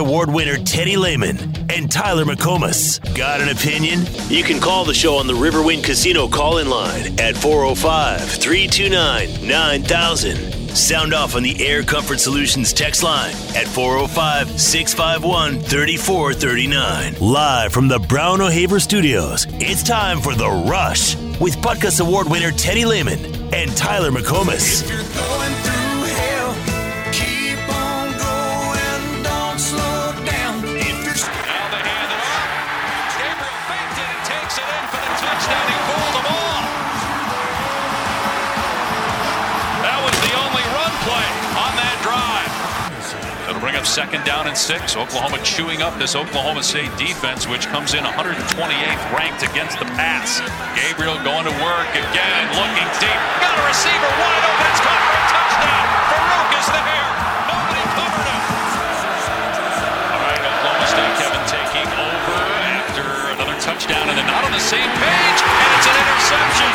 Award winner Teddy Lehman and Tyler McComas. Got an opinion? You can call the show on the Riverwind Casino call in line at 405 329 9000. Sound off on the Air Comfort Solutions text line at 405 651 3439. Live from the Brown O'Haver Studios, it's time for The Rush with Butkus Award winner Teddy Lehman and Tyler McComas. Up second down and six. Oklahoma chewing up this Oklahoma State defense, which comes in 128th ranked against the pass. Gabriel going to work again, looking deep. Got a receiver wide open. It's caught for a touchdown. Farooq is there. Nobody covered him. All right, Oklahoma State, Kevin taking over after another touchdown, and they're not on the same page, and it's an interception.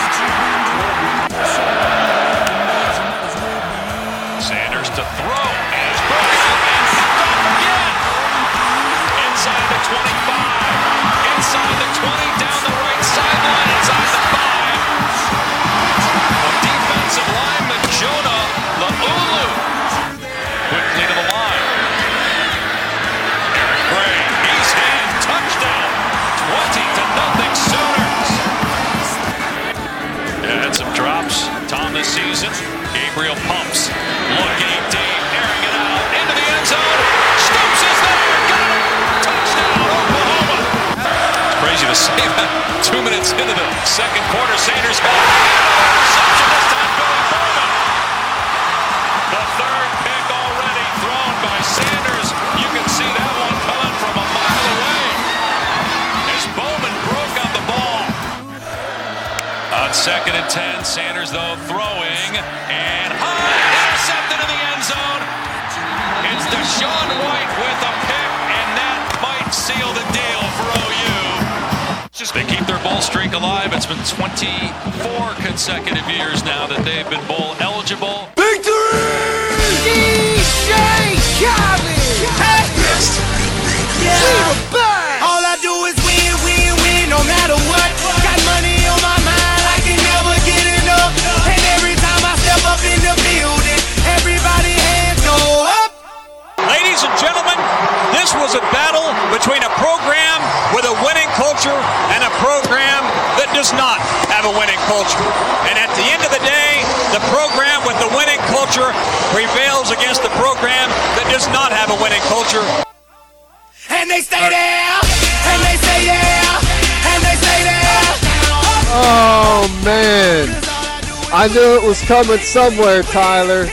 24 consecutive years now that they've been bowl eligible. Victory! DJ Khaled. Hey. Yeah. We the best. All I do is win, win, win, no matter what. Got money on my mind, I can never get enough. And every time I step up in the building, everybody hands go up. Ladies and gentlemen, this was a battle between a program with a winning culture and a program that does not have a winning culture. And at the end of the day, the program with the winning culture prevails against the program that does not have a winning culture. And they stay there. And they say yeah. And they say there. Oh man, I knew it was coming somewhere, Tyler.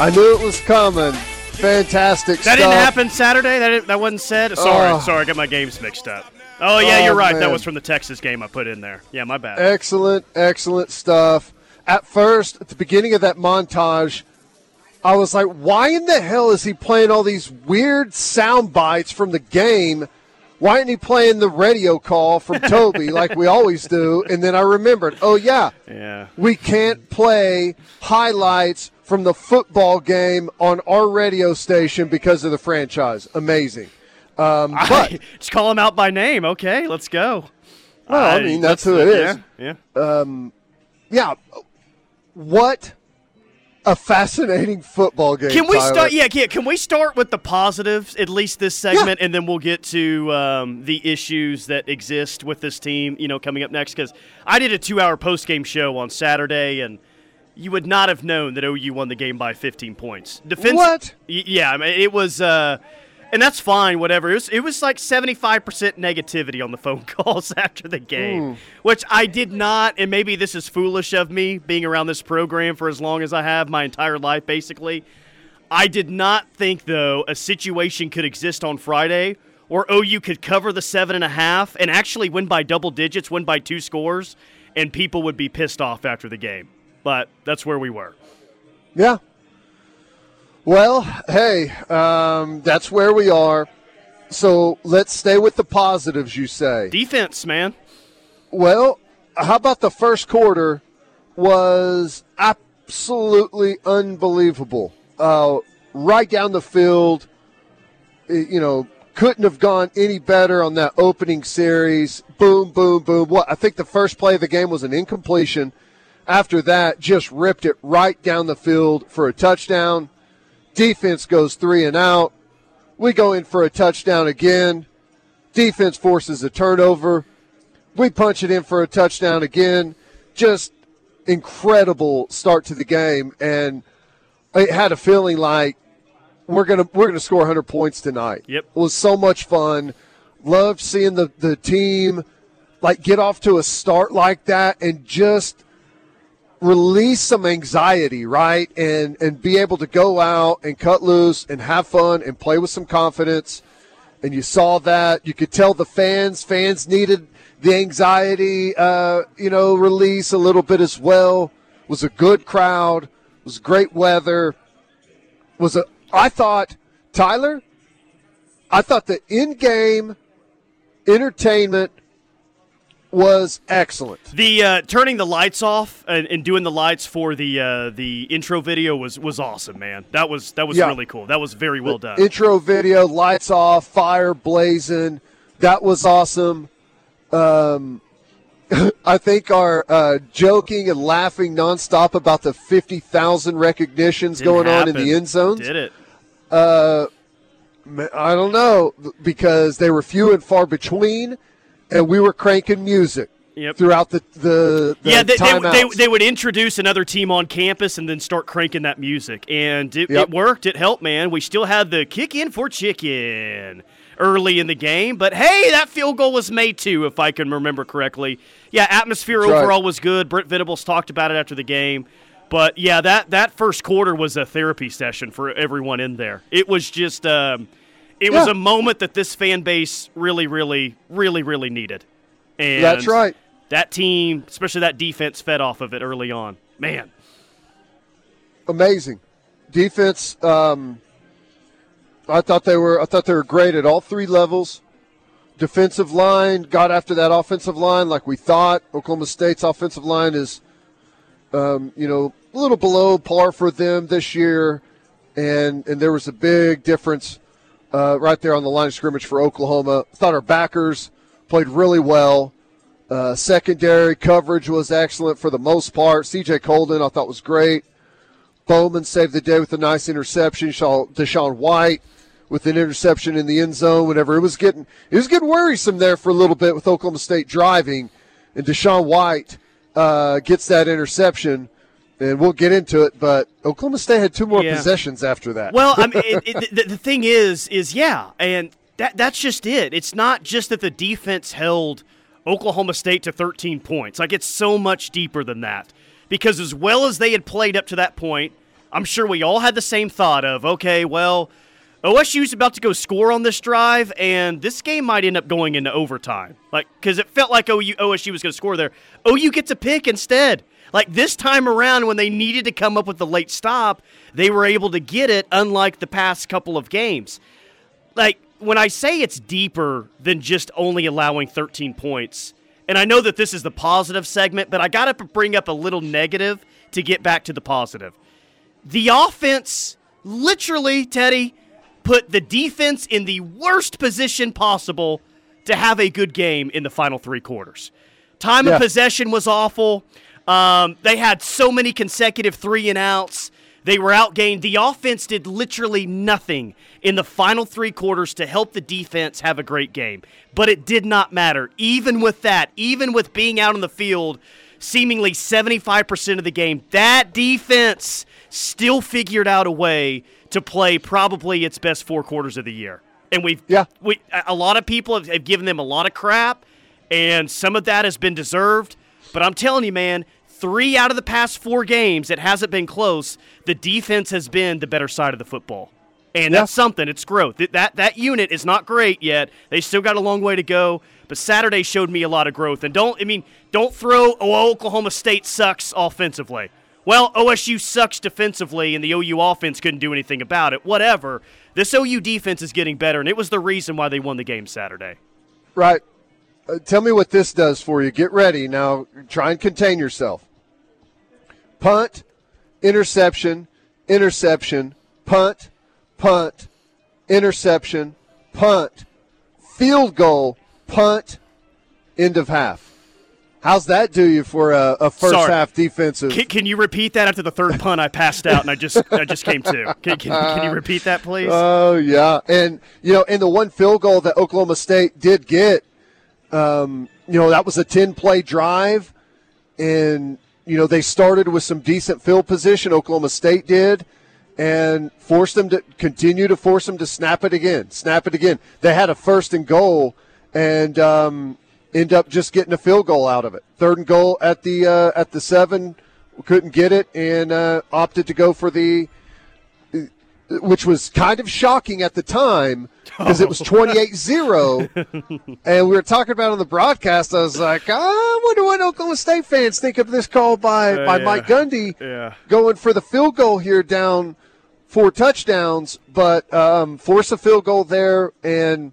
I knew it was coming. Fantastic That stuff. didn't happen Saturday. That didn't, that wasn't said. Sorry, Oh. sorry, I got my games mixed up. Oh yeah, Oh, you're right. That was from the Texas game I put in there. Yeah, my bad. Excellent, excellent stuff. At first, at the beginning of that montage, I was like, why in the hell is he playing all these weird sound bites from the game? Why isn't he playing the radio call from Toby like we always do? And then I remembered, oh, yeah, Yeah. we can't play highlights from the football game on our radio station because of the franchise. Amazing. Um, but, Just call him out by name. Okay, let's go. well, I mean, that's who it is. Yeah. yeah. Yeah. What a fascinating football game. Can we Tyler. start? Yeah, yeah. Can we start with the positives at least this segment, and then we'll get to um, the issues that exist with this team. You know, coming up next because I did a two-hour post-game show on Saturday, and you would not have known that OU won the game by 15 points. Defense. What? Yeah, I mean, it was. Uh, and that's fine, whatever. It was, it was like 75% negativity on the phone calls after the game, hmm. which I did not, and maybe this is foolish of me being around this program for as long as I have, my entire life basically. I did not think, though, a situation could exist on Friday where OU could cover the seven and a half and actually win by double digits, win by two scores, and people would be pissed off after the game. But that's where we were. Yeah. Well, hey, um, that's where we are. So let's stay with the positives, you say. Defense, man. Well, how about the first quarter was absolutely unbelievable. Uh, right down the field, you know, couldn't have gone any better on that opening series. Boom, boom, boom. What I think the first play of the game was an incompletion. After that, just ripped it right down the field for a touchdown. Defense goes three and out. We go in for a touchdown again. Defense forces a turnover. We punch it in for a touchdown again. Just incredible start to the game, and I had a feeling like we're gonna we're gonna score 100 points tonight. Yep, it was so much fun. Loved seeing the the team like get off to a start like that and just release some anxiety, right? And and be able to go out and cut loose and have fun and play with some confidence. And you saw that. You could tell the fans fans needed the anxiety, uh, you know, release a little bit as well. It was a good crowd. It was great weather. It was a I thought Tyler. I thought the in-game entertainment was excellent. The uh, turning the lights off and, and, doing the lights for the uh, the intro video was was awesome, man. That was that was yeah. really cool. That was very well the done. Intro video, lights off, fire blazing. That was awesome. Um, I think our uh, joking and laughing nonstop about the fifty thousand recognitions Didn't going happen. on in the end zones. Did it? Uh, I don't know because they were few and far between, and we were cranking music. Yep. Throughout the the, the yeah, they, they, they, they, would introduce another team on campus and then start cranking that music, and it, yep. it worked. It helped, man. We still had the kick in for chicken early in the game, but hey, that field goal was made too, if I can remember correctly. Yeah, atmosphere That's overall right. was good. Brent Venables talked about it after the game. But yeah, that, that first quarter was a therapy session for everyone in there. It was just, um, it yeah. was a moment that this fan base really, really, really, really needed. And That's right. That team, especially that defense, fed off of it early on. Man, amazing defense. Um, I thought they were. I thought they were great at all three levels. Defensive line got after that offensive line like we thought. Oklahoma State's offensive line is um, you know, a little below par for them this year, and and there was a big difference uh, right there on the line of scrimmage for Oklahoma. Thought our backers played really well. Uh, secondary coverage was excellent for the most part. C.J. Coldon, I thought was great. Bowman saved the day with a nice interception. DaShaun White with an interception in the end zone. Whenever it was getting it was getting worrisome there for a little bit with Oklahoma State driving, and DaShaun White uh, gets that interception, and we'll get into it. But Oklahoma State had two more yeah. possessions after that. Well, I mean, it, it, the, the thing is, is yeah, and that that's just it. It's not just that the defense held Oklahoma State to 13 points. Like it's so much deeper than that. Because as well as they had played up to that point, I'm sure we all had the same thought of, okay, well, OSU's about to go score on this drive, and this game might end up going into overtime. Like, because it felt like OU, OSU was going to score there. OU gets a pick instead. Like this time around, when they needed to come up with the late stop, they were able to get it, unlike the past couple of games. Like, when I say it's deeper than just only allowing 13 points, and I know that this is the positive segment, but I got to bring up a little negative to get back to the positive. The offense, literally, Teddy, put the defense in the worst position possible to have a good game in the final three quarters. Time Yeah. of possession was awful. Um, they had so many consecutive three and outs. They were outgained. The offense did literally nothing in the final three quarters to help the defense have a great game. But it did not matter. Even with that, even with being out on the field seemingly 75% of the game, that defense still figured out a way to play probably its best four quarters of the year. And we've Yeah. we a lot of people have, have given them a lot of crap, and some of that has been deserved. But I'm telling you, man, three out of the past four games, it hasn't been close. The defense has been the better side of the football, and Yeah. that's something. It's growth. That, that that unit is not great yet. They still got a long way to go. But Saturday showed me a lot of growth. And don't I mean don't throw oh, Oklahoma State sucks offensively. Well, OSU sucks defensively, and the OU offense couldn't do anything about it. Whatever. This OU defense is getting better, and it was the reason why they won the game Saturday. Right. Uh, tell me what this does for you. Get ready. Now, try and contain yourself. Punt, interception, interception, punt, punt, interception, punt, field goal, punt, end of half. How's that do you for a, a first Sorry. half defensive? Can, can you repeat that after the third punt? I passed out and I just I just came to. Can, can, can you repeat that, please? Oh yeah, and you know, and the one field goal that Oklahoma State did get, um, you know, that was a ten play drive, and you know they started with some decent field position. Oklahoma State did, and forced them to continue to force them to snap it again, snap it again. They had a first and goal, and um, end up just getting a field goal out of it. Third and goal at the uh, at the seven, couldn't get it, and uh, opted to go for the which was kind of shocking at the time because it was 28-0 and we were talking about on the broadcast i was like i wonder what oklahoma state fans think of this call by, by yeah. mike gundy Yeah. going for the field goal here down four touchdowns but um, force a field goal there and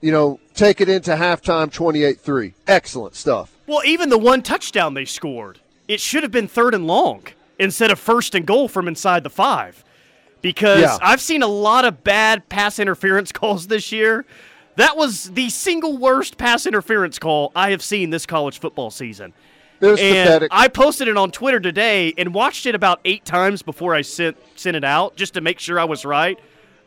you know take it into halftime 28-3 excellent stuff Well, even the one touchdown they scored, it should have been third and long instead of first and goal from inside the five. Because Yeah. I've seen a lot of bad pass interference calls this year. That was the single worst pass interference call I have seen this college football season. it was And pathetic I posted it on Twitter today and watched it about eight times before I sent sent it out just to make sure I was right.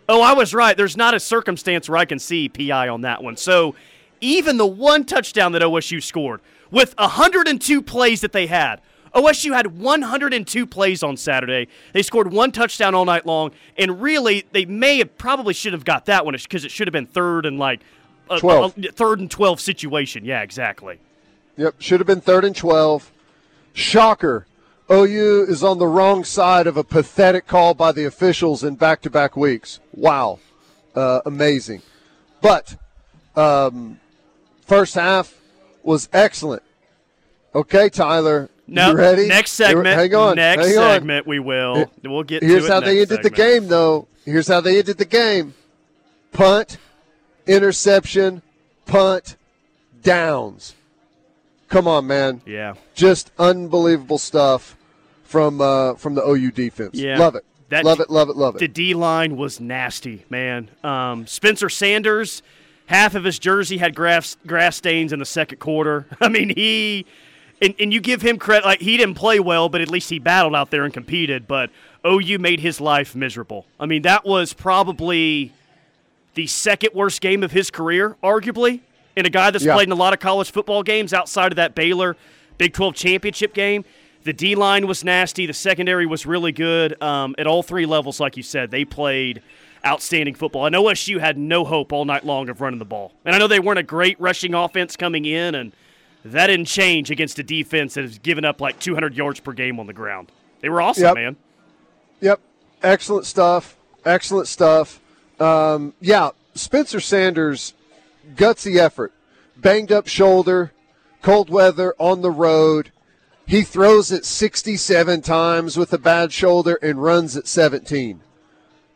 Oh, I was right. There's not a circumstance where I can see PI on that one. So even the one touchdown that OSU scored with 102 plays that they had. OSU had 102 plays on Saturday. They scored one touchdown all night long, and really, they may have probably should have got that one because it should have been third and like a, 12. a- third and 12 situation. Yeah, exactly. Yep, should have been third and 12. Shocker. OU is on the wrong side of a pathetic call by the officials in back to back weeks. Wow. Uh, amazing. But um, first half was excellent. Okay, Tyler. No, you ready? next segment. Hang on. Next hang on. segment, we will. We'll get. Here's to it Here's how they ended the game, though. Here's how they ended the game punt, interception, punt, downs. Come on, man. Yeah, Just unbelievable stuff from uh, from the OU defense. Yeah. Love it. That- love it, love it, love it. the. D line was nasty, man. Um, Spencer Sanders, half of his jersey had grass grass stains in the second quarter. I mean, he and, and you give him credit. Like he didn't play well, but at least he battled out there and competed. But OU made his life miserable. I mean, that was probably the second worst game of his career, arguably, and a guy that's Yeah. played in a lot of college football games outside of that Baylor Big 12 championship game. The D line was nasty. The secondary was really good um, at all three levels, like you said. They played outstanding football. And OSU had no hope all night long of running the ball. And I know they weren't a great rushing offense coming in, and that didn't change against a defense that has given up like 200 yards per game on the ground. They were awesome, Yep. man. Yep. Excellent stuff. Excellent stuff. Um, yeah, Spencer Sanders, gutsy effort. Banged up shoulder, cold weather on the road. He throws it 67 times with a bad shoulder and runs at 17.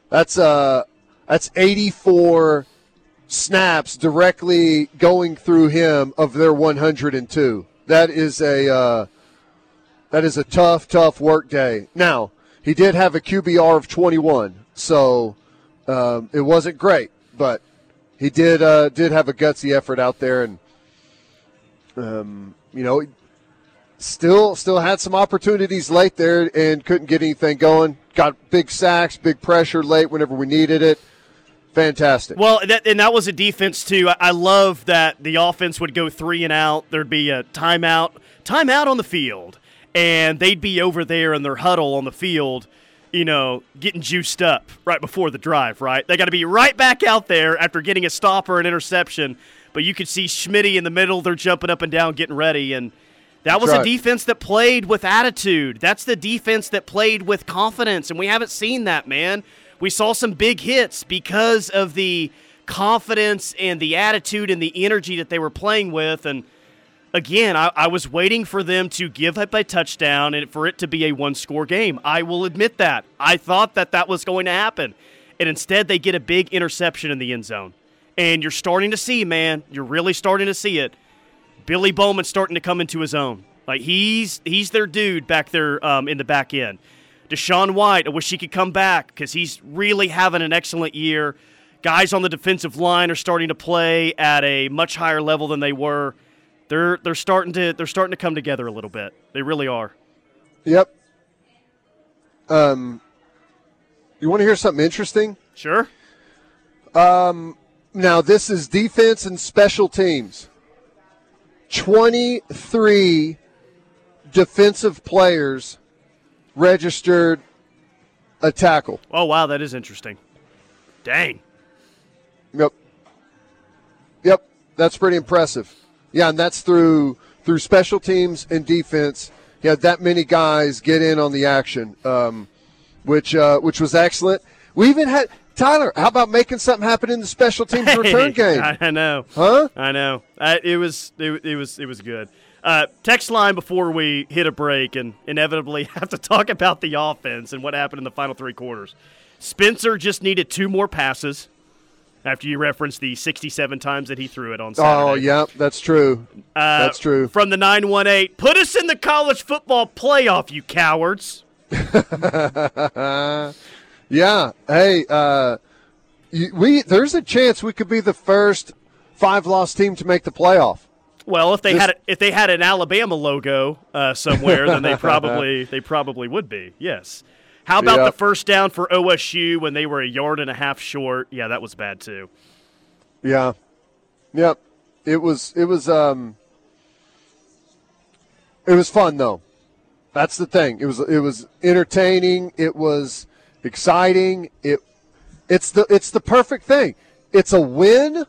That's uh that's 84 snaps directly going through him of their 102. That is a uh, that is a tough, tough work day. Now he did have a QBR of 21, so um, it wasn't great, but he did uh, did have a gutsy effort out there, and um, you know, still still had some opportunities late there and couldn't get anything going. Got big sacks, big pressure late whenever we needed it. Fantastic. Well, that, and that was a defense too. I, love that the offense would go three and out. There'd be a timeout, timeout on the field, and they'd be over there in their huddle on the field, you know, getting juiced up right before the drive. Right, they got to be right back out there after getting a stop or an interception. But you could see Schmitty in the middle. They're jumping up and down, getting ready, and that was That's a defense that played with attitude. That's the defense that played with confidence, and we haven't seen that, man. We saw some big hits because of the confidence and the attitude and the energy that they were playing with. And again, I, I was waiting for them to give up a touchdown and for it to be a one score game. I will admit that. I thought that that was going to happen. And instead, they get a big interception in the end zone. And you're starting to see, man, you're really starting to see it. Billy Bowman's starting to come into his own. Like he's he's their dude back there um, in the back end. DaShaun White, I wish he could come back because he's really having an excellent year. Guys on the defensive line are starting to play at a much higher level than they were. They're they're starting to they're starting to come together a little bit. They really are. Yep. Um, you want to hear something interesting? Sure. Um, Now, this is defense and special teams. 23 defensive players registered a tackle. Oh wow, that is interesting. Dang. Yep. Yep, that's pretty impressive. Yeah, and that's through through special teams and defense. You had that many guys get in on the action, um, which uh, which was excellent. We even had Tyler. How about making something happen in the special teams return game? I, I know. Huh? I know. I, it was it, it was it was good. Uh, text line before we hit a break and inevitably have to talk about the offense and what happened in the final three quarters. Spencer just needed two more passes after you referenced the 67 times that he threw it on Saturday. Oh, yeah, that's true. Uh, that's true. From the 918, put us in the college football playoff, you cowards. Yeah. Hey, uh, we there's a chance we could be the first five loss team to make the playoff. Well, if they This- had if they had an Alabama logo uh, somewhere, then they probably they probably would be. Yes. How about Yeah. the first down for OSU when they were a yard and a half short? Yeah, that was bad too. Yeah. Yep. It was it was um it was fun though. That's the thing. It was it was entertaining, it was exciting. It it's the it's the perfect thing. It's a win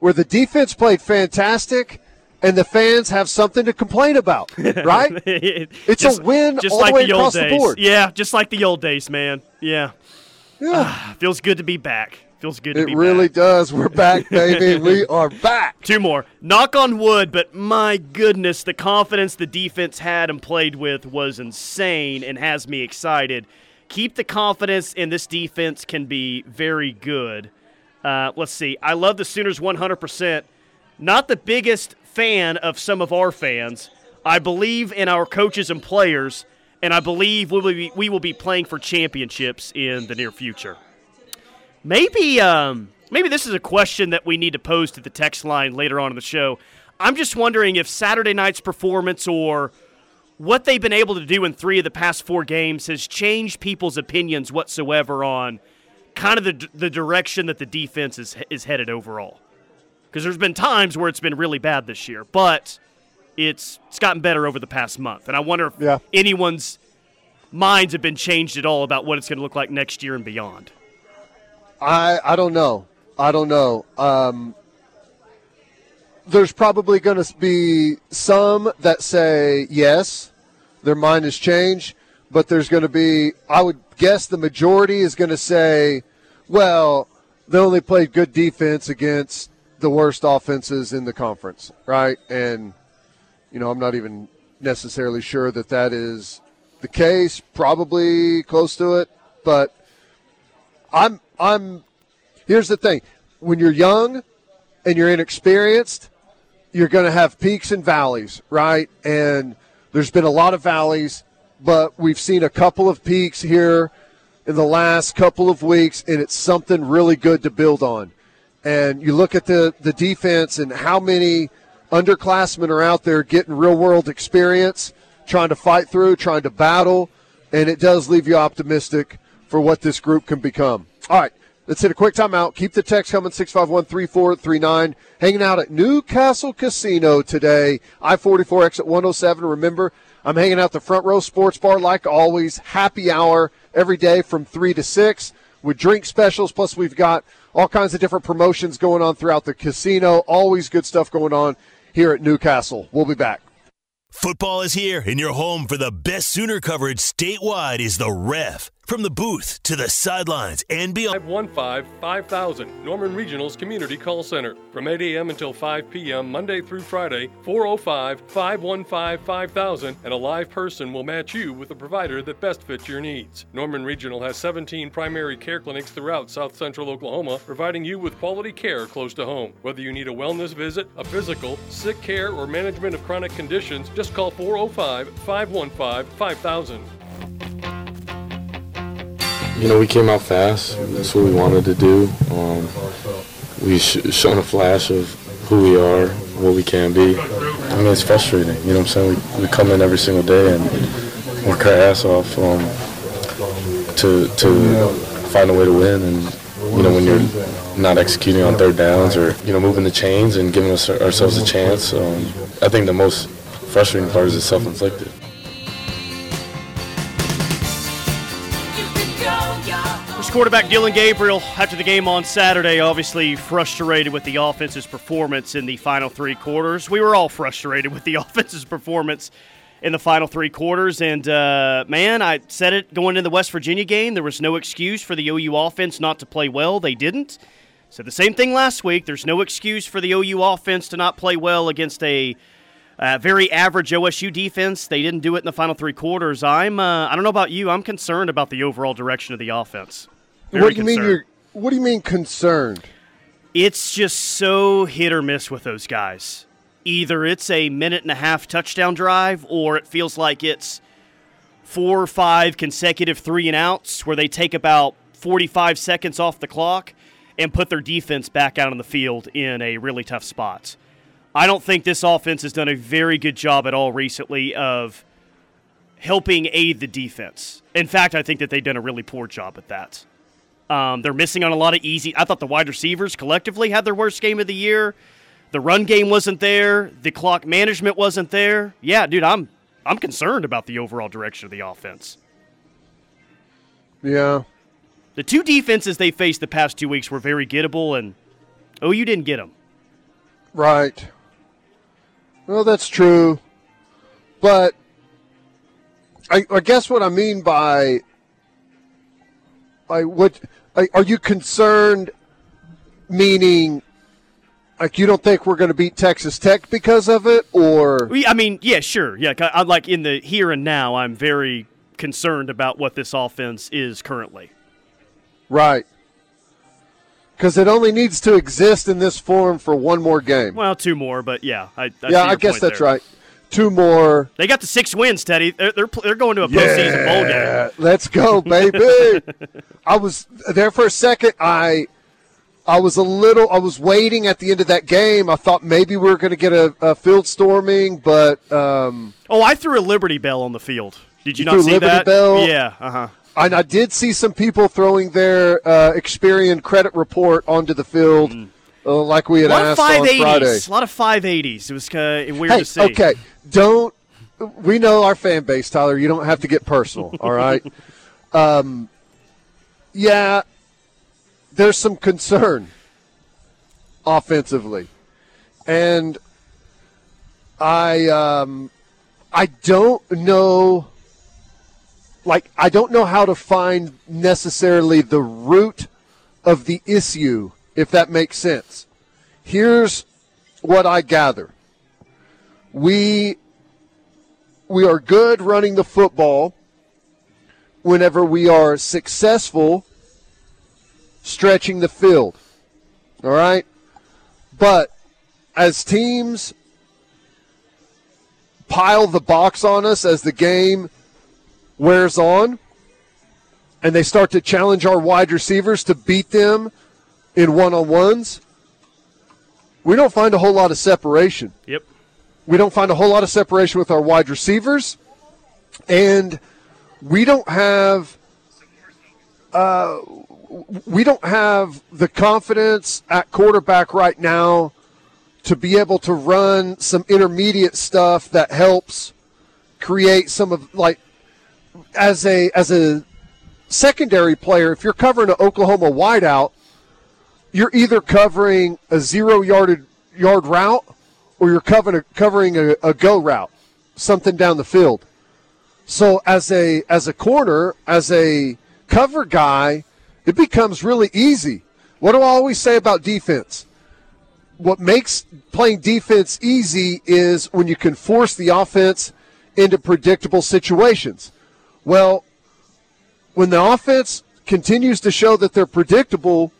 where the defense played fantastic and the fans have something to complain about, right? it's a win just all the like way the old across the days. board. Yeah, just like the old days, man. Yeah, yeah. feels good to be back. Feels good to be back. It really back. does. We're back, baby. we are back. Two more. Knock on wood, but my goodness, the confidence the defense had and played with was insane and has me excited. Keep the confidence, and this defense can be very good. Uh, let's see. I love the Sooners 100%. Not the biggest fan of some of our fans. I believe in our coaches and players, and I believe we will be, we will be playing for championships in the near future. Maybe um, maybe this is a question that we need to pose to the text line later on in the show. I'm just wondering if Saturday night's performance or what they've been able to do in three of the past four games has changed people's opinions whatsoever on kind of the the direction that the defense is is headed overall. Because there's been times where it's been really bad this year, but it's it's gotten better over the past month, and I wonder if Yeah. anyone's minds have been changed at all about what it's going to look like next year and beyond. I I don't know. I don't know. Um, there's probably going to be some that say yes, their mind has changed, but there's going to be, I would guess, the majority is going to say, well, they only played good defense against the worst offenses in the conference, right? And you know, I'm not even necessarily sure that that is the case. Probably close to it, but I'm I'm here's the thing. When you're young and you're inexperienced, you're going to have peaks and valleys, right? And there's been a lot of valleys, but we've seen a couple of peaks here in the last couple of weeks, and it's something really good to build on. And you look at the, the defense and how many underclassmen are out there getting real world experience, trying to fight through, trying to battle, and it does leave you optimistic for what this group can become. All right, let's hit a quick timeout. Keep the text coming 651 3439. Hanging out at Newcastle Casino today, I 44 exit 107. Remember, I'm hanging out the front row sports bar like always. Happy hour every day from 3 to 6 with drink specials. Plus, we've got all kinds of different promotions going on throughout the casino. Always good stuff going on here at Newcastle. We'll be back. Football is here, and your home for the best Sooner coverage statewide is the Ref. From the booth to the sidelines and beyond. 515 5000, Norman Regional's Community Call Center. From 8 a.m. until 5 p.m., Monday through Friday, 405 515 5000, and a live person will match you with a provider that best fits your needs. Norman Regional has 17 primary care clinics throughout south central Oklahoma, providing you with quality care close to home. Whether you need a wellness visit, a physical, sick care, or management of chronic conditions, just call 405 515 5000. You know, we came out fast. That's what we wanted to do. Um, we sh- shown a flash of who we are, what we can be. I mean, it's frustrating. You know what I'm saying? We, we come in every single day and work our ass off um, to to find a way to win. And you know, when you're not executing on third downs or you know moving the chains and giving us ourselves a chance, um, I think the most frustrating part is it's self-inflicted. Quarterback Dillon Gabriel, after the game on Saturday, obviously frustrated with the offense's performance in the final three quarters. We were all frustrated with the offense's performance in the final three quarters. And, uh, man, I said it going into the West Virginia game. There was no excuse for the OU offense not to play well. They didn't. Said the same thing last week. There's no excuse for the OU offense to not play well against a uh, very average OSU defense. They didn't do it in the final three quarters. I'm uh, I don't know about you. I'm concerned about the overall direction of the offense. Very what do you concerned. mean? You're what do you mean concerned? It's just so hit or miss with those guys. Either it's a minute and a half touchdown drive, or it feels like it's four or five consecutive three and outs where they take about 45 seconds off the clock and put their defense back out on the field in a really tough spot. I don't think this offense has done a very good job at all recently of helping aid the defense. In fact, I think that they've done a really poor job at that. Um, they're missing on a lot of easy. I thought the wide receivers collectively had their worst game of the year. The run game wasn't there. The clock management wasn't there. Yeah, dude, I'm I'm concerned about the overall direction of the offense. Yeah. The two defenses they faced the past two weeks were very gettable, and oh, you didn't get them. Right. Well, that's true. But I, I guess what I mean by by what are you concerned? Meaning, like you don't think we're going to beat Texas Tech because of it, or I mean, yeah, sure, yeah. I, I'm like in the here and now. I'm very concerned about what this offense is currently. right? Because it only needs to exist in this form for one more game. Well, two more, but yeah, I, I yeah, I guess that's there. right. Two more. They got the six wins, Teddy. They're they're, they're going to a postseason bowl game. Let's go, baby. I was there for a second. I I was a little. I was waiting at the end of that game. I thought maybe we were going to get a, a field storming, but um, Oh, I threw a Liberty Bell on the field. Did you, You not threw see Liberty that? Bell? Yeah. Uh huh. and I did see some people throwing their uh, Experian credit report onto the field, uh, like we A had asked on Friday. A lot of five eighties. It was kind of weird Hey, to see. okay, don't. We know our fan base, Tyler. You don't have to get personal. all right. Um, yeah, there's some concern offensively, and I um, I don't know. Like I don't know how to find necessarily the root of the issue, if that makes sense. Here's what I gather we we are good running the football whenever we are successful stretching the field. All right? But as teams pile the box on us as the game wears on and they start to challenge our wide receivers to beat them in one-on-ones, we don't find a whole lot of separation. Yep. We don't find a whole lot of separation with our wide receivers, and we don't have uh, we don't have the confidence at quarterback right now to be able to run some intermediate stuff that helps create some of like as a as a secondary player. If you're covering an Oklahoma wideout, you're either covering a zero yarded yard route or you're covering a, covering a, a go route, something down the field. So as a as a corner, as a cover guy, it becomes really easy. What do I always say about defense? What makes playing defense easy is when you can force the offense into predictable situations. Well, when the offense continues to show that they're predictable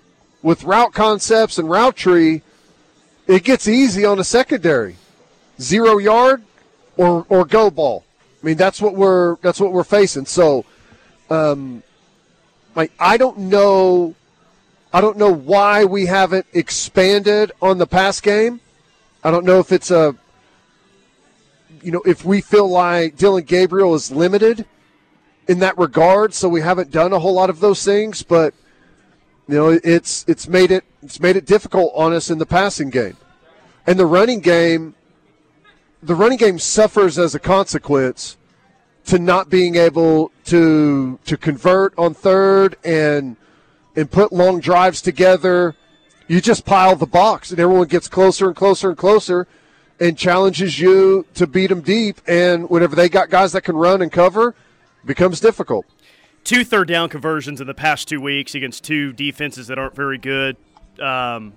with route concepts and route tree, it gets easy on the secondary. Zero yard or or go ball. I mean that's what we're that's what we're facing. So um, like I don't know I don't know why we haven't expanded on the pass game. I don't know if it's a you know, if we feel like Dillon Gabriel is limited in that regard, so we haven't done a whole lot of those things, but you know, it's it's made it it's made it difficult on us in the passing game. And the running game the running game suffers as a consequence to not being able to to convert on third and and put long drives together. You just pile the box, and everyone gets closer and closer and closer, and challenges you to beat them deep. And whenever they got guys that can run and cover, becomes difficult. Two third down conversions in the past two weeks against two defenses that aren't very good. Um,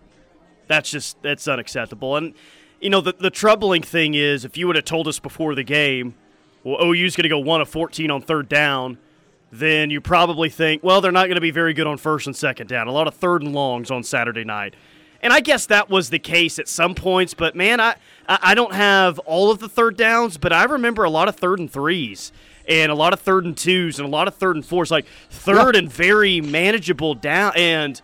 that's just that's unacceptable. And you know the the troubling thing is if you would have told us before the game, well OU's going to go one of fourteen on third down then you probably think, well, they're not going to be very good on first and second down. A lot of third and longs on Saturday night. And I guess that was the case at some points, but man, I, I don't have all of the third downs, but I remember a lot of third and threes and a lot of third and twos and a lot of third and fours, like third and very manageable down. And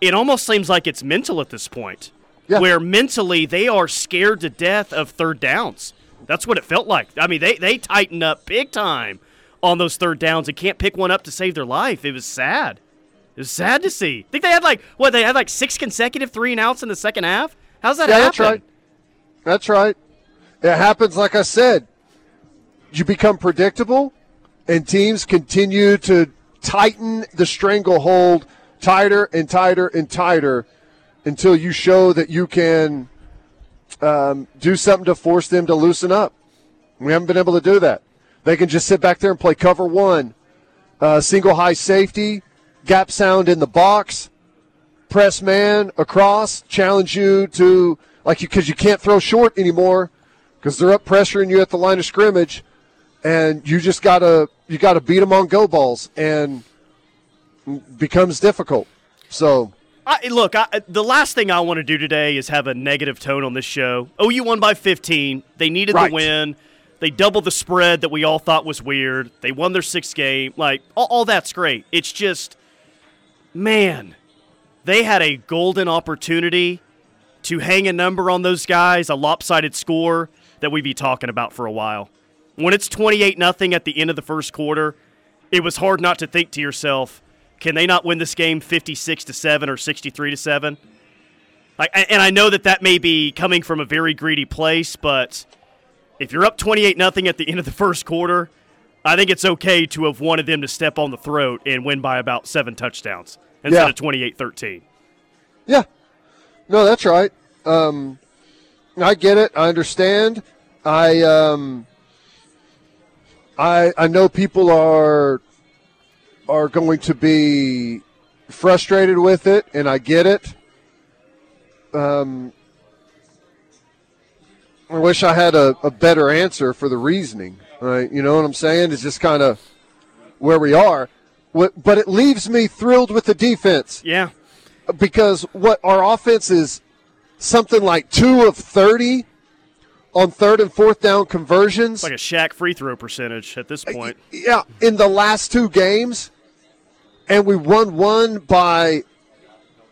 it almost seems like it's mental at this point, Yeah. where mentally they are scared to death of third downs. That's what it felt like. I mean, they, they tighten up big time on those third downs and can't pick one up to save their life. It was sad. It was sad to see. I think they had like what they had like six consecutive three and outs in the second half. How's that Yeah, happen? that's right. That's right. It happens, like I said. You become predictable, and teams continue to tighten the stranglehold tighter and tighter and tighter until you show that you can um, do something to force them to loosen up. We haven't been able to do that. They can just sit back there and play cover one, uh, single high safety, gap sound in the box, press man across, challenge you to like you because you can't throw short anymore because they're up pressuring you at the line of scrimmage, and you just gotta you gotta beat them on go balls and becomes difficult. So I, look, I, the last thing I want to do today is have a negative tone on this show. OU won by 15. They needed Right. the win. They doubled the spread that we all thought was weird. They won their sixth game. Like, all, all that's great. It's just, man, they had a golden opportunity to hang a number on those guys, a lopsided score that we'd be talking about for a while. When it's 28 nothing at the end of the first quarter, it was hard not to think to yourself, can they not win this game 56 to 7 or 63 to 7? And I know that that may be coming from a very greedy place, but if you're up 28 nothing at the end of the first quarter, I think it's okay to have wanted them to step on the throat and win by about 7 touchdowns instead Yeah. of 28-13. yeah, no, that's right. Um, I get it. I understand. I um, I I know people are are going to be frustrated with it, and I get it. Um, I wish I had a, a better answer for the reasoning. Right? You know what I'm saying? It's just kind of where we are. What- But it leaves me thrilled with the defense Yeah. because what our offense is something like two of 30 on third and fourth down conversions. It's like a Shaq free throw percentage at this point. Yeah, in the last two games, and we won one by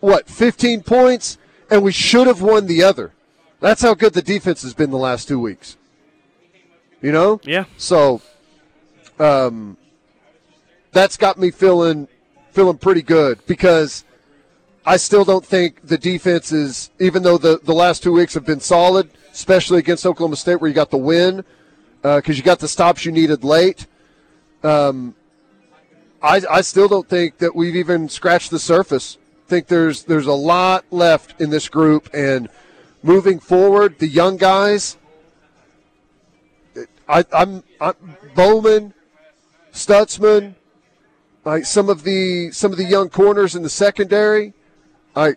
what 15 points, and we should have won the other. That's how good the defense has been the last two weeks. You know? Yeah. So, um, that's got me feeling feeling pretty good because I still don't think the defense is, even though the the last two weeks have been solid, especially against Oklahoma State where you got the win because you got the stops you needed late. Um, I, I still don't think that we've even scratched the surface. think there's there's a lot left in this group, and moving forward, the young guys. I, I'm, I'm Bowman, Stutsman, like some of the some of the young corners in the secondary. I,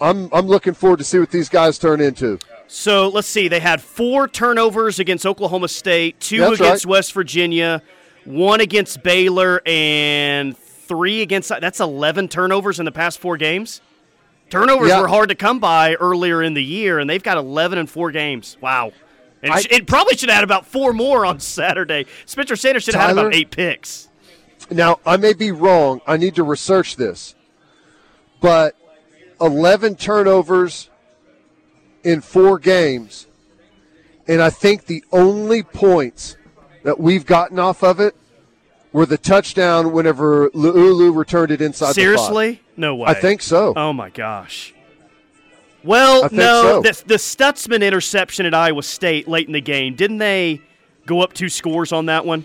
I'm I'm looking forward to see what these guys turn into. So let's see. They had four turnovers against Oklahoma State, two That's against right. West Virginia, one against Baylor, and three against. That's 11 turnovers in the past four games. Turnovers Yeah. were hard to come by earlier in the year, and they've got 11 in four games. Wow. And I- it, probably should have had about four more on Saturday. Spencer Sanders should have had about eight picks. Now, I may be wrong. I need to research this. But 11 turnovers in four games. And I think the only points that we've gotten off of it were the touchdown whenever Luulu returned it inside the. Seriously? No way. I think so. Oh, my gosh. Well, no. so. The, the Stutsman interception at Iowa State late in the game, didn't they go up two scores on that one?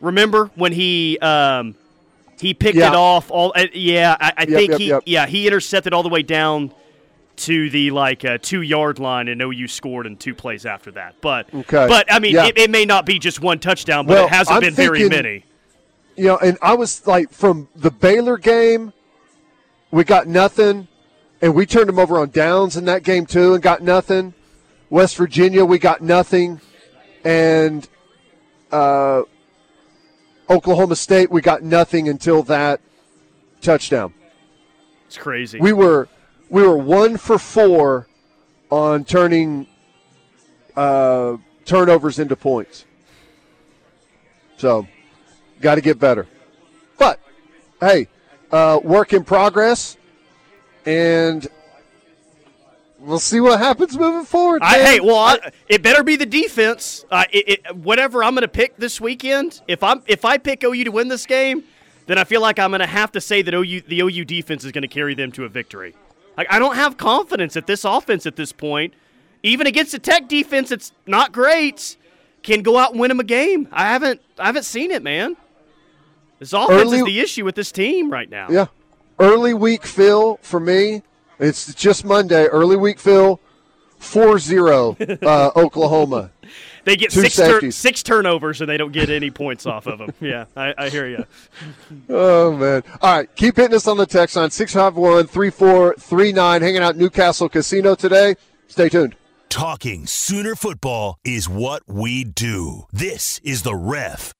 Remember when he um, he picked Yeah. it off all? Uh, yeah, I, I Yep, think yep, he yep. yeah he intercepted all the way down to the like uh, two yard line, and OU scored in two plays after that. But Okay. but I mean, Yeah. it, it may not be just one touchdown, but Well, it hasn't I'm been very thinking- many. You know, and I was like, from the Baylor game, we got nothing. And we turned them over on downs in that game, too, and got nothing. West Virginia, we got nothing. And uh, Oklahoma State, we got nothing until that touchdown. It's crazy. We were we were one for four on turning uh, turnovers into points. So, got to get better. But hey, uh, work in progress, and we'll see what happens moving forward. I, hey, well, I, it better be the defense. Uh, it, it, whatever I'm going to pick this weekend, if I'm if I pick OU to win this game, then I feel like I'm going to have to say that OU the OU defense is going to carry them to a victory. Like I don't have confidence that this offense at this point, even against a Tech defense that's not great, can go out and win them a game. I haven't I haven't seen it, man. This offense is the issue with this team right now. yeah, early week Phil for me. It's just Monday. Early week Phil, 4-0 uh, Oklahoma. They get six tur- six turnovers and they don't get any points off of them. Yeah, I, I hear you. Oh, man. All right. Keep hitting us on the text line 651 3439. Hanging out Newcastle Casino today. Stay tuned. Talking Sooner football is what we do. This is the ref.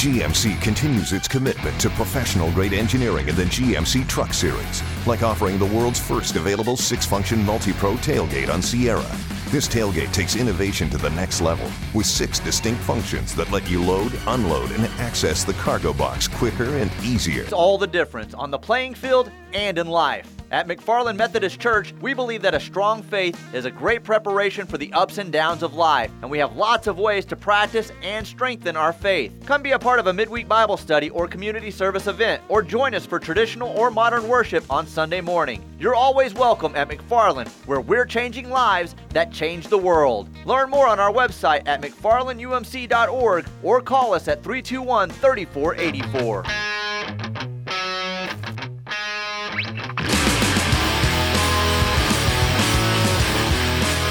GMC continues its commitment to professional grade engineering in the GMC Truck Series, like offering the world's first available six function multi pro tailgate on Sierra. This tailgate takes innovation to the next level with six distinct functions that let you load, unload, and access the cargo box quicker and easier. It's all the difference on the playing field and in life. At McFarland Methodist Church, we believe that a strong faith is a great preparation for the ups and downs of life, and we have lots of ways to practice and strengthen our faith. Come be a part of a midweek Bible study or community service event, or join us for traditional or modern worship on Sunday morning. You're always welcome at McFarland, where we're changing lives that change the world. Learn more on our website at mcfarlandumc.org or call us at 321 3484.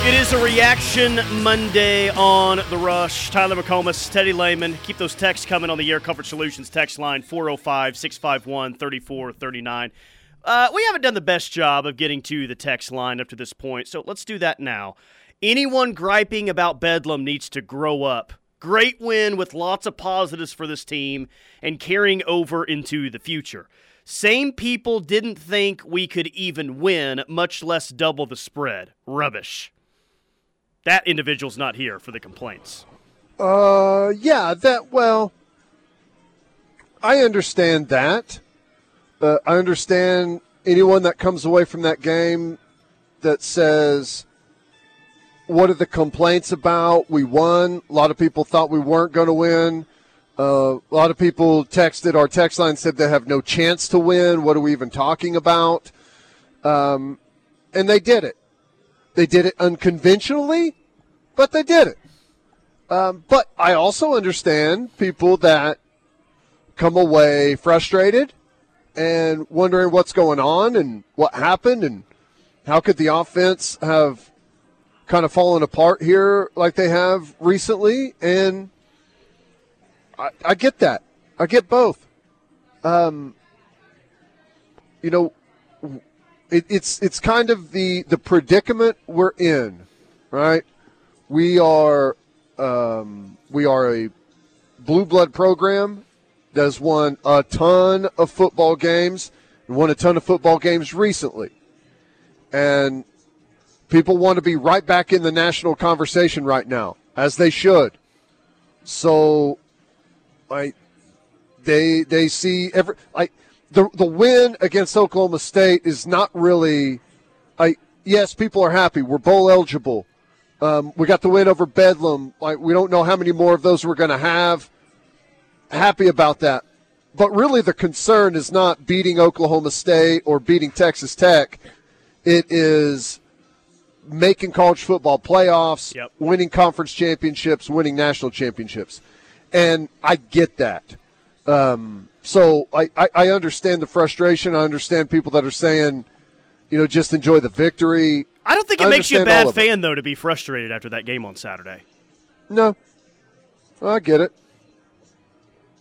It is a reaction Monday on The Rush. Tyler McComas, Teddy Lehman. Keep those texts coming on the Air Comfort Solutions text line 405 651 3439. Uh, We haven't done the best job of getting to the text line up to this point, so let's do that now. Anyone griping about Bedlam needs to grow up. Great win with lots of positives for this team and carrying over into the future. Same people didn't think we could even win, much less double the spread. Rubbish. That individual's not here for the complaints. Uh, yeah, that, well, I understand that. Uh, I understand anyone that comes away from that game that says, what are the complaints about? We won. A lot of people thought we weren't going to win. Uh, a lot of people texted our text line said they have no chance to win. What are we even talking about? Um, and they did it. They did it unconventionally, but they did it. Um, but I also understand people that come away frustrated and wondering what's going on and what happened and how could the offense have kind of fallen apart here like they have recently. And I, I get that. I get both. Um, you know, it, it's it's kind of the the predicament we're in, right? We are um, we are a blue blood program that has won a ton of football games and won a ton of football games recently, and people want to be right back in the national conversation right now, as they should. So, like, they they see every like the the win against Oklahoma State is not really like yes, people are happy. We're bowl eligible. Um, we got the win over Bedlam. Like we don't know how many more of those we're going to have. Happy about that. But really, the concern is not beating Oklahoma State or beating Texas Tech. It is making college football playoffs, Yep. winning conference championships, winning national championships. And I get that. Um, so I, I, I understand the frustration. I understand people that are saying, you know, just enjoy the victory. I don't think it I makes you a bad fan though to be frustrated after that game on Saturday. No, I get it.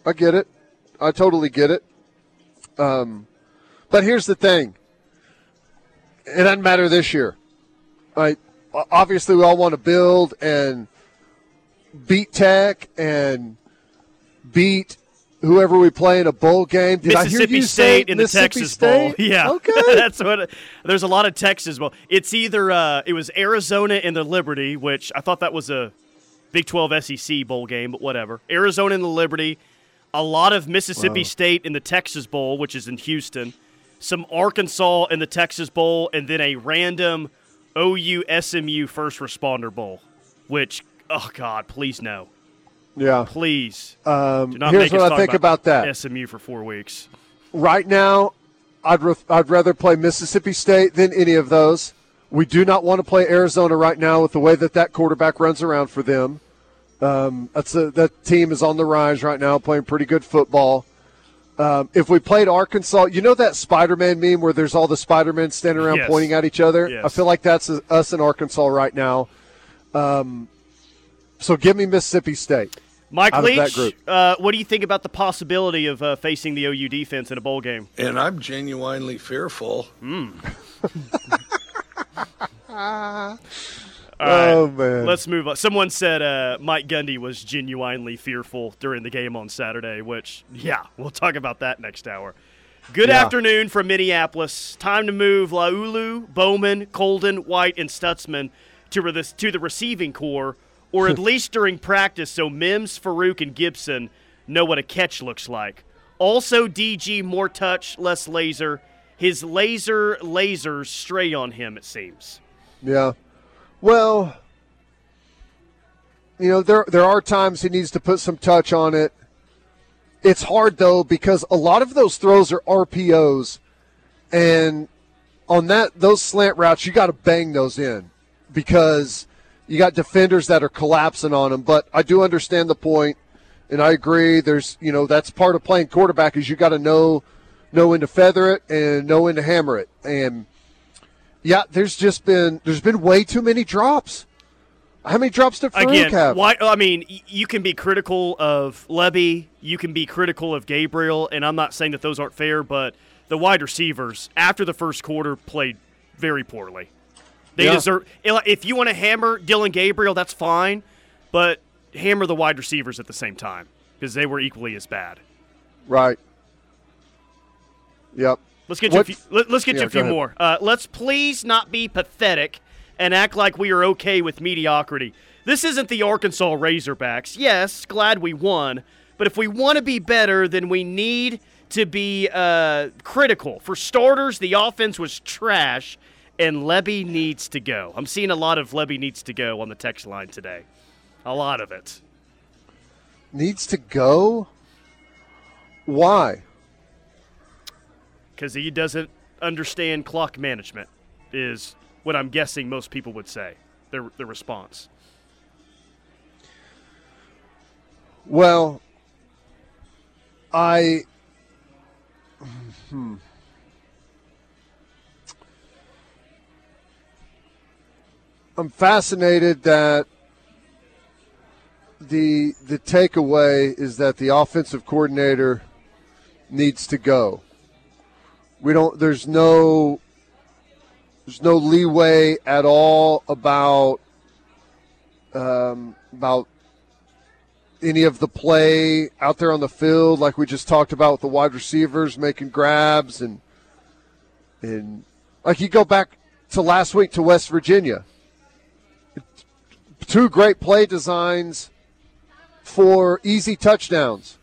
I get it. I totally get it. Um, but here's the thing. It doesn't matter this year. Right? Obviously, we all want to build and beat Tech and beat whoever we play in a bowl game. Did I hear Mississippi you State say in the Texas State? Bowl. Yeah. Okay. That's what there's a lot of Texas bowl. It's either uh, it was Arizona in the Liberty, which I thought that was a Big 12 SEC bowl game, but whatever. Arizona in the Liberty, a lot of Mississippi State in the Texas Bowl, which is in Houston, some Arkansas in the Texas Bowl, and then a random OU SMU First Responder Bowl, which oh god, please no. Yeah. Please. Um, here's what I think about that. SMU for 4 weeks. right now, I'd re- I'd rather play Mississippi State than any of those. We do not want to play Arizona right now with the way that that quarterback runs around for them. Um, that's a, that team is on the rise right now, playing pretty good football. Um, if we played Arkansas, you know that Spider-Man meme where there's all the Spider-Men standing around Yes. pointing at each other. Yes. I feel like that's us in Arkansas right now. Um, so give me Mississippi State. Mike out of that Leach, uh, what do you think about the possibility of uh, facing the OU defense in a bowl game? And I'm genuinely fearful. oh man, Let's move on. Someone said uh, Mike Gundy was genuinely fearful during the game on Saturday, which, yeah, we'll talk about that next hour. Good Yeah. afternoon from Minneapolis. Time to move Laulu, Bowman, Coldon, White, and Stutsman to, re- this, to the receiving corps, or at least during practice, so Mims, Farooq, and Gibson know what a catch looks like. Also, DG, more touch, less laser. His laser lasers stray on him, it seems. Yeah. Well, you know, there there are times he needs to put some touch on it. It's hard though because a lot of those throws are RPOs and on that those slant routes you got to bang those in because you got defenders that are collapsing on them, but I do understand the point and I agree there's, you know, that's part of playing quarterback is you got to know know when to feather it and know when to hammer it. And yeah, there's just been there's been way too many drops. How many drops did Farooq Again, have? why? I mean, you can be critical of Lebby, you can be critical of Gabriel, and I'm not saying that those aren't fair, but the wide receivers after the first quarter played very poorly. They Yeah. deserve. If you want to hammer Dillon Gabriel, that's fine, but hammer the wide receivers at the same time because they were equally as bad. Right. Yep. Let's get you a few, let, us get Yeah, you a few ahead. more. Uh, let's please not be pathetic and act like we are okay with mediocrity. This isn't the Arkansas Razorbacks. Yes, glad we won, but if we want to be better, then we need to be uh, critical. For starters, the offense was trash, and Lebby needs to go. I'm seeing a lot of Lebby needs to go on the text line today. A lot of it. Needs to go. Why? because he doesn't understand clock management is what I'm guessing most people would say. Their their response. Well, I. Hmm. I'm fascinated that the the takeaway is that the offensive coordinator needs to go. We don't. There's no. There's no leeway at all about um, about any of the play out there on the field, like we just talked about with the wide receivers making grabs and and like you go back to last week to West Virginia. Two great play designs for easy touchdowns,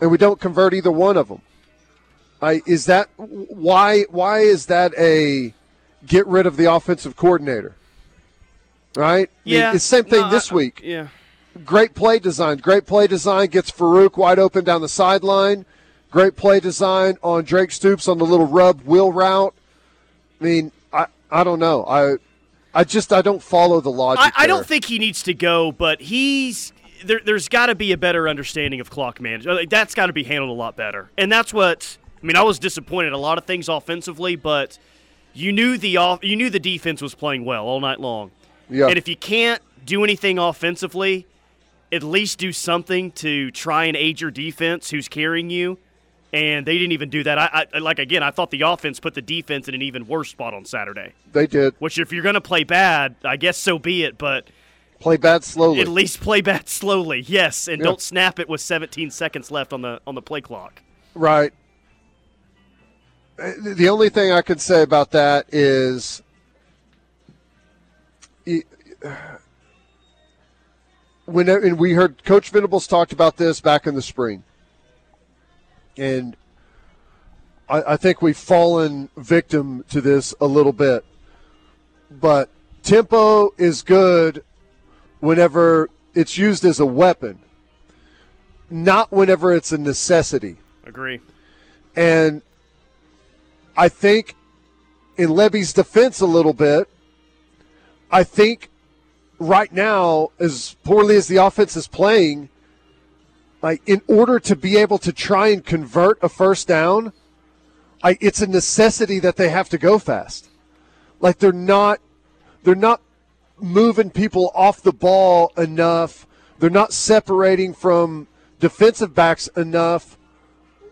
and we don't convert either one of them. I, is that why? Why is that a get rid of the offensive coordinator? Right? I mean, Yeah. it's the same thing No, this I- week. Yeah. Great play design. Great play design gets Farooq wide open down the sideline. Great play design on Drake Stoops on the little rub wheel route. I mean, I I don't know. I I just I don't follow the logic. I, I don't think he needs to go, but he's there. There's got to be a better understanding of clock management. That's got to be handled a lot better, and that's what I mean. I was disappointed a lot of things offensively, but you knew the off, you knew the defense was playing well all night long. Yeah. And if you can't do anything offensively, at least do something to try and aid your defense who's carrying you. And they didn't even do that. I, I like again. I thought the offense put the defense in an even worse spot on Saturday. They did Which, if you're going to play bad, I guess so be it. But play bad slowly. at least play bad slowly, yes, and Yeah. don't snap it with 17 seconds left on the on the play clock. Right. The only thing I could say about that is y- when and we heard Coach Venables talked about this back in the spring, and I, I think we've fallen victim to this a little bit. But tempo is good whenever it's used as a weapon, not whenever it's a necessity. Agree. And I think, in Lebby's defense, a little bit, I think right now, as poorly as the offense is playing, like in order to be able to try and convert a first down, I, it's a necessity that they have to go fast. Like they're not, they're not moving people off the ball enough. They're not separating from defensive backs enough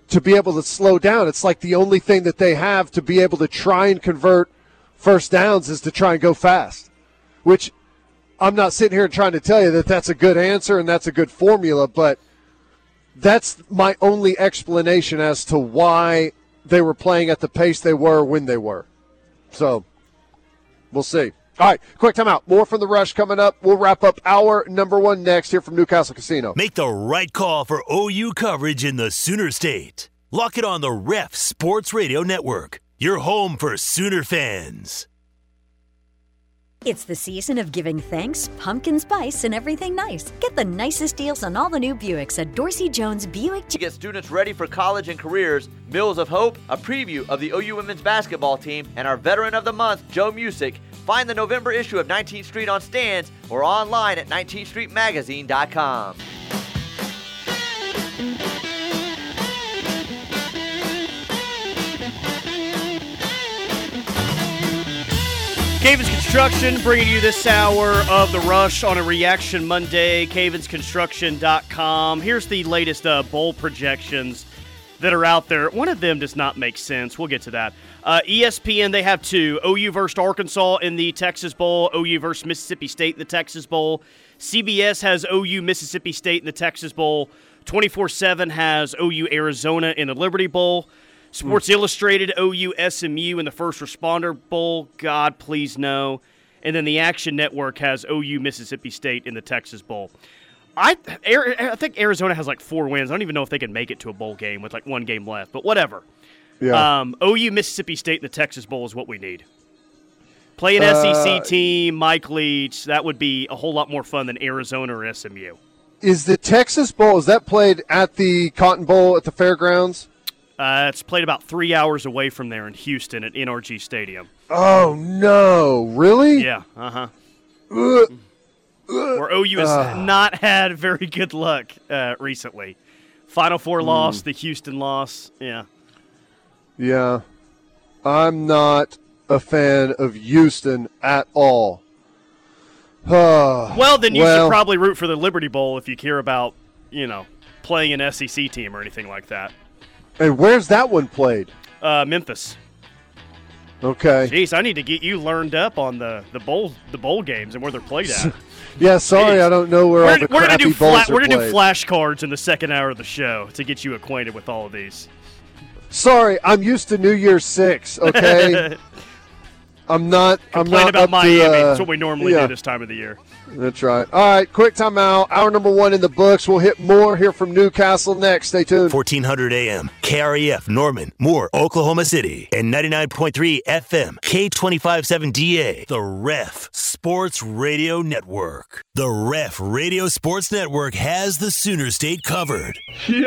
to be able to slow down. It's like the only thing that they have to be able to try and convert first downs is to try and go fast, which I'm not sitting here trying to tell you that that's a good answer and that's a good formula, but that's my only explanation as to why they were playing at the pace they were when they were. So we'll see. All right, quick timeout. More from the rush coming up. We'll wrap up our number one next here from Newcastle Casino. Make the right call for OU coverage in the Sooner State. Lock it on the Ref Sports Radio Network, your home for Sooner fans. It's the season of giving thanks, pumpkin spice, and everything nice. Get the nicest deals on all the new Buicks at Dorsey Jones Buick. To get students ready for college and careers, Mills of Hope, a preview of the OU women's basketball team, and our veteran of the month, Joe Music. Find the November issue of 19th Street on stands or online at 19thstreetmagazine.com. Cavens Construction bringing you this hour of the rush on a reaction Monday. CavensConstruction.com. Here's the latest uh, bowl projections that are out there. One of them does not make sense. We'll get to that. Uh, ESPN, they have two OU versus Arkansas in the Texas Bowl, OU versus Mississippi State in the Texas Bowl. CBS has OU Mississippi State in the Texas Bowl. 24 7 has OU Arizona in the Liberty Bowl. Sports Illustrated, OU SMU in the First Responder Bowl. God, please no. And then the Action Network has OU Mississippi State in the Texas Bowl. I I think Arizona has like four wins. I don't even know if they can make it to a bowl game with like one game left, but whatever. Yeah. Um, OU Mississippi State in the Texas Bowl is what we need. Play an Uh, SEC team, Mike Leach. That would be a whole lot more fun than Arizona or SMU. Is the Texas Bowl, is that played at the Cotton Bowl at the fairgrounds? Uh, it's played about three hours away from there in Houston at NRG Stadium. Oh, no. Really? Yeah, uh huh. Where OU has Ugh. not had very good luck uh, recently. Final four Hmm. loss, the Houston loss. Yeah. Yeah. I'm not a fan of Houston at all. Well, then you Well, should probably root for the Liberty Bowl if you care about, you know, playing an SEC team or anything like that. And where's that one played? Uh, Memphis. Okay. Jeez, I need to get you learned up on the, the bowl the bowl games and where they're played at. Yeah, sorry, I don't know where all we're, the we're gonna do fla- are we're gonna do flashcards in the second hour of the show to get you acquainted with all of these. Sorry, I'm used to New Year's Six. Okay. I'm not. I'm Complain not about up Miami. To, uh, That's what we normally yeah. do this time of the year. That's right. All right, quick timeout. Hour number one in the books. We'll hit more here from Newcastle next. Stay tuned. 1400 AM, KREF, Norman, Moore, Oklahoma City, and 99.3 FM, K257DA, The Ref Sports Radio Network. The Ref Radio Sports Network has the Sooner State covered. Yeah.